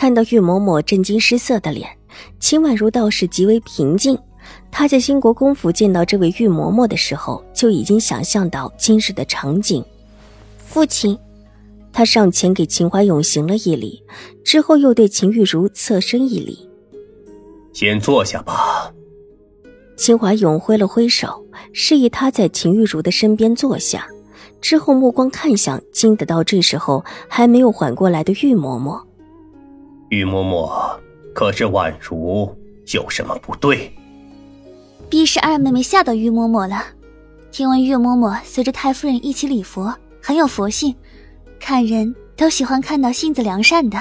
看到玉嬷嬷震惊失色的脸，秦婉如倒是极为平静。她在兴国公府见到这位玉嬷嬷的时候，就已经想象到今日的场景。父亲，他上前给秦怀勇行了一礼，之后又对秦玉茹侧身一礼：“先坐下吧。”秦怀勇挥了挥手，示意他在秦玉茹的身边坐下，之后目光看向惊得到这时候还没有缓过来的玉嬷嬷。玉嬷嬷，可是婉如有什么不对？必是二妹妹吓到玉嬷嬷了。听闻玉嬷嬷随着太夫人一起礼佛，很有佛性，看人都喜欢看到性子良善的。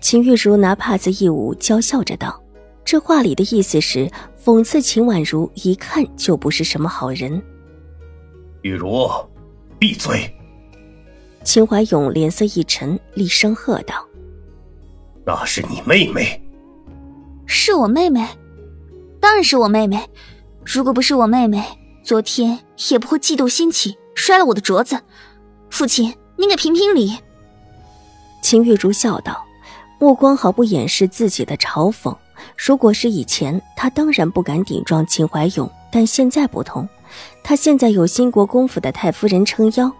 秦玉茹拿帕子一捂，娇笑着道：“这话里的意思是讽刺秦婉如一看就不是什么好人。”玉茹，闭嘴！秦怀勇脸色一沉，厉声喝道。那是你妹妹，是我妹妹，当然是我妹妹。如果不是我妹妹，昨天也不会嫉妒心起摔了我的镯子。父亲，您给评评理。秦玉茹笑道，目光毫不掩饰自己的嘲讽。如果是以前，她当然不敢顶撞秦怀勇，但现在不同，她现在有新国公府的太夫人撑腰，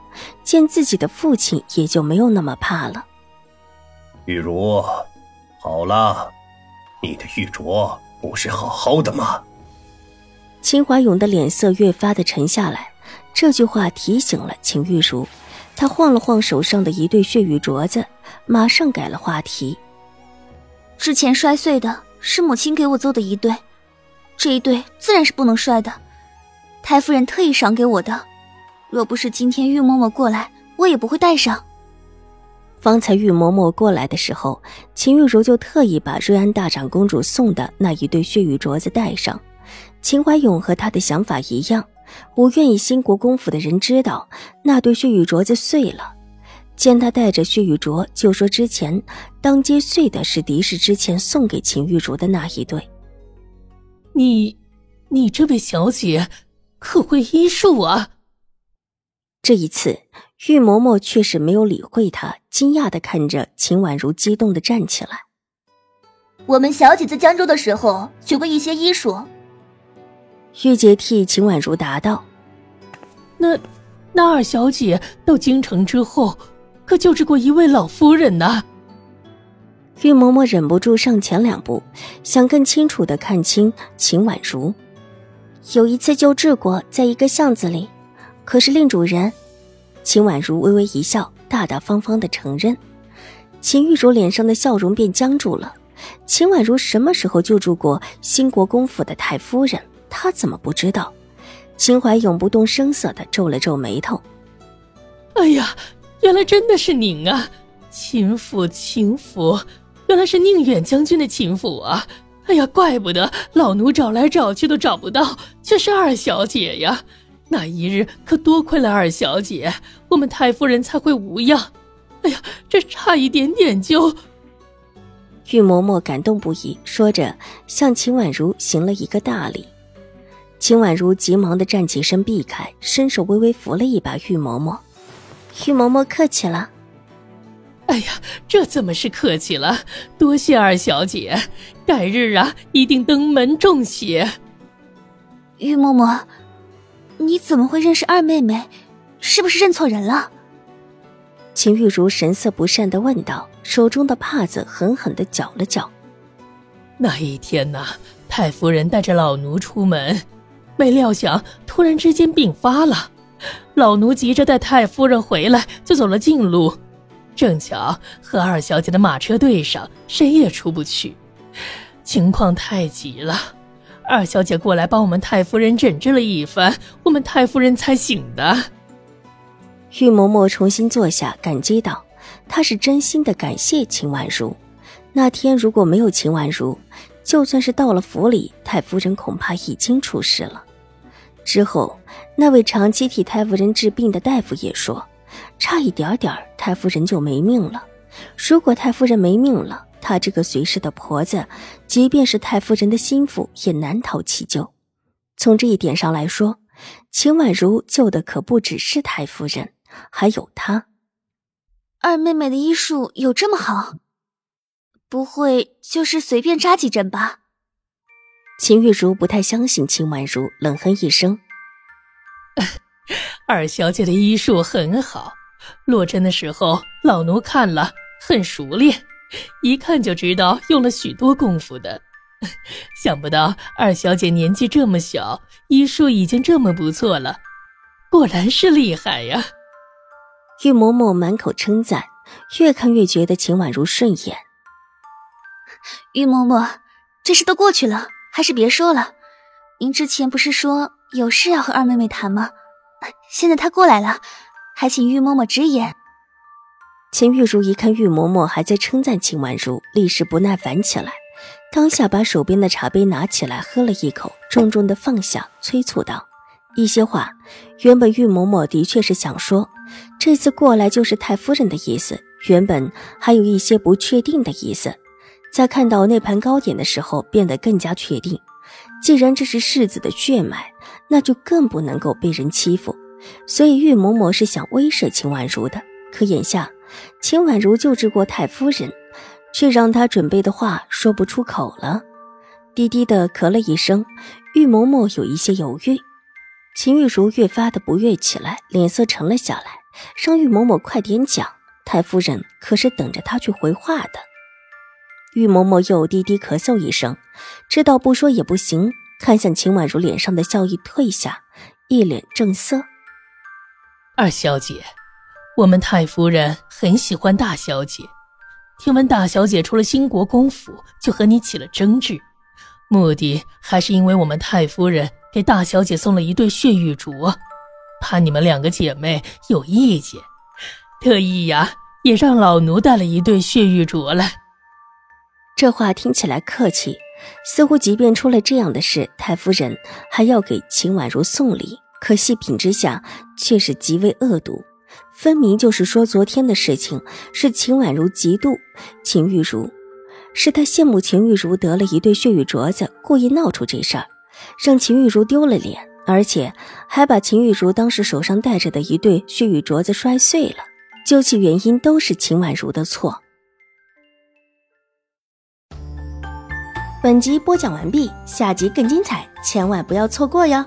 见自己的父亲也就没有那么怕了。玉茹。好了，你的玉镯不是好好的吗？秦怀勇的脸色越发的沉下来，这句话提醒了秦玉茹，他晃了晃手上的一对血玉镯子，马上改了话题。之前摔碎的是母亲给我做的一对，这一对自然是不能摔的，太夫人特意赏给我的，若不是今天玉嬷嬷过来，我也不会戴上。方才玉嬷嬷过来的时候，秦玉茹就特意把瑞安大长公主送的那一对血玉镯子戴上。秦怀勇和他的想法一样，不愿意新国公府的人知道那对血玉镯子碎了。见他带着血玉镯，就说之前当街碎的是狄氏之前送给秦玉茹的那一对。你，你这位小姐可会医术啊？这一次。玉嬷嬷却是没有理会他，惊讶的看着秦婉如，激动的站起来。我们小姐在江州的时候学过一些医术。玉洁替秦婉如答道：“那，那二小姐到京城之后，可救治过一位老夫人呢。”玉嬷嬷忍不住上前两步，想更清楚的看清秦婉如。有一次救治过，在一个巷子里，可是令主人。秦婉如微微一笑，大大方方的承认。秦玉茹脸上的笑容便僵住了。秦婉如什么时候救助过兴国公府的太夫人？她怎么不知道？秦怀勇不动声色的皱了皱眉头。哎呀，原来真的是您啊，秦府，秦府，原来是宁远将军的秦府啊！哎呀，怪不得老奴找来找去都找不到，却是二小姐呀。那一日可多亏了二小姐，我们太夫人才会无恙。哎呀，这差一点点就……玉嬷嬷感动不已，说着向秦婉如行了一个大礼。秦婉如急忙的站起身避开，伸手微微扶了一把玉嬷嬷。玉嬷嬷客气了。哎呀，这怎么是客气了？多谢二小姐，改日啊一定登门重谢。玉嬷嬷。你怎么会认识二妹妹？是不是认错人了？秦玉茹神色不善的问道，手中的帕子狠狠的搅了搅。那一天呐，太夫人带着老奴出门，没料想突然之间病发了，老奴急着带太夫人回来，就走了近路，正巧和二小姐的马车对上，谁也出不去，情况太急了。二小姐过来帮我们太夫人诊治了一番，我们太夫人才醒的。玉嬷嬷重新坐下，感激道：“她是真心的感谢秦婉如。那天如果没有秦婉如，就算是到了府里，太夫人恐怕已经出事了。之后，那位长期替太夫人治病的大夫也说，差一点点太夫人就没命了。如果太夫人没命了，她这个随侍的婆子，即便是太夫人的心腹，也难逃其咎。从这一点上来说，秦婉如救的可不只是太夫人，还有她。二妹妹的医术有这么好？不会就是随便扎几针吧？秦玉茹不太相信秦婉如，冷哼一声：“二小姐的医术很好，落针的时候老奴看了很熟练，一看就知道用了许多功夫的。想不到二小姐年纪这么小，医术已经这么不错了，果然是厉害呀！”玉嬷嬷满口称赞，越看越觉得秦婉如顺眼。玉嬷嬷，这事都过去了，还是别说了。您之前不是说有事要和二妹妹谈吗？现在她过来了，还请玉嬷嬷直言。秦玉茹一看玉嬷嬷还在称赞秦婉如，立时不耐烦起来，当下把手边的茶杯拿起来喝了一口，重重的放下，催促道：“一些话，原本玉嬷嬷的确是想说，这次过来就是太夫人的意思，原本还有一些不确定的意思。”在看到那盘糕点的时候，变得更加确定。既然这是世子的血脉，那就更不能够被人欺负。所以玉嬷嬷是想威慑秦婉如的。可眼下，秦婉如救治过太夫人，却让她准备的话说不出口了，低低的咳了一声。玉嬷嬷有一些犹豫，秦玉茹越发的不悦起来，脸色沉了下来，让玉嬷嬷快点讲。太夫人可是等着她去回话的。玉嬷嬷又低低咳嗽一声，知道不说也不行，看向秦婉如脸上的笑意退下，一脸正色。二小姐，我们太夫人很喜欢大小姐，听闻大小姐出了兴国公府，就和你起了争执，目的还是因为我们太夫人给大小姐送了一对血玉镯，怕你们两个姐妹有意见，特意呀也让老奴带了一对血玉镯来。这话听起来客气，似乎即便出了这样的事，太夫人还要给秦婉如送礼。可细品之下，却是极为恶毒，分明就是说昨天的事情是秦婉如嫉妒秦玉茹，是他羡慕秦玉茹得了一对血玉镯子，故意闹出这事儿，让秦玉茹丢了脸，而且还把秦玉茹当时手上戴着的一对血玉镯子摔碎了。究其原因，都是秦婉如的错。本集播讲完毕，下集更精彩，千万不要错过哟！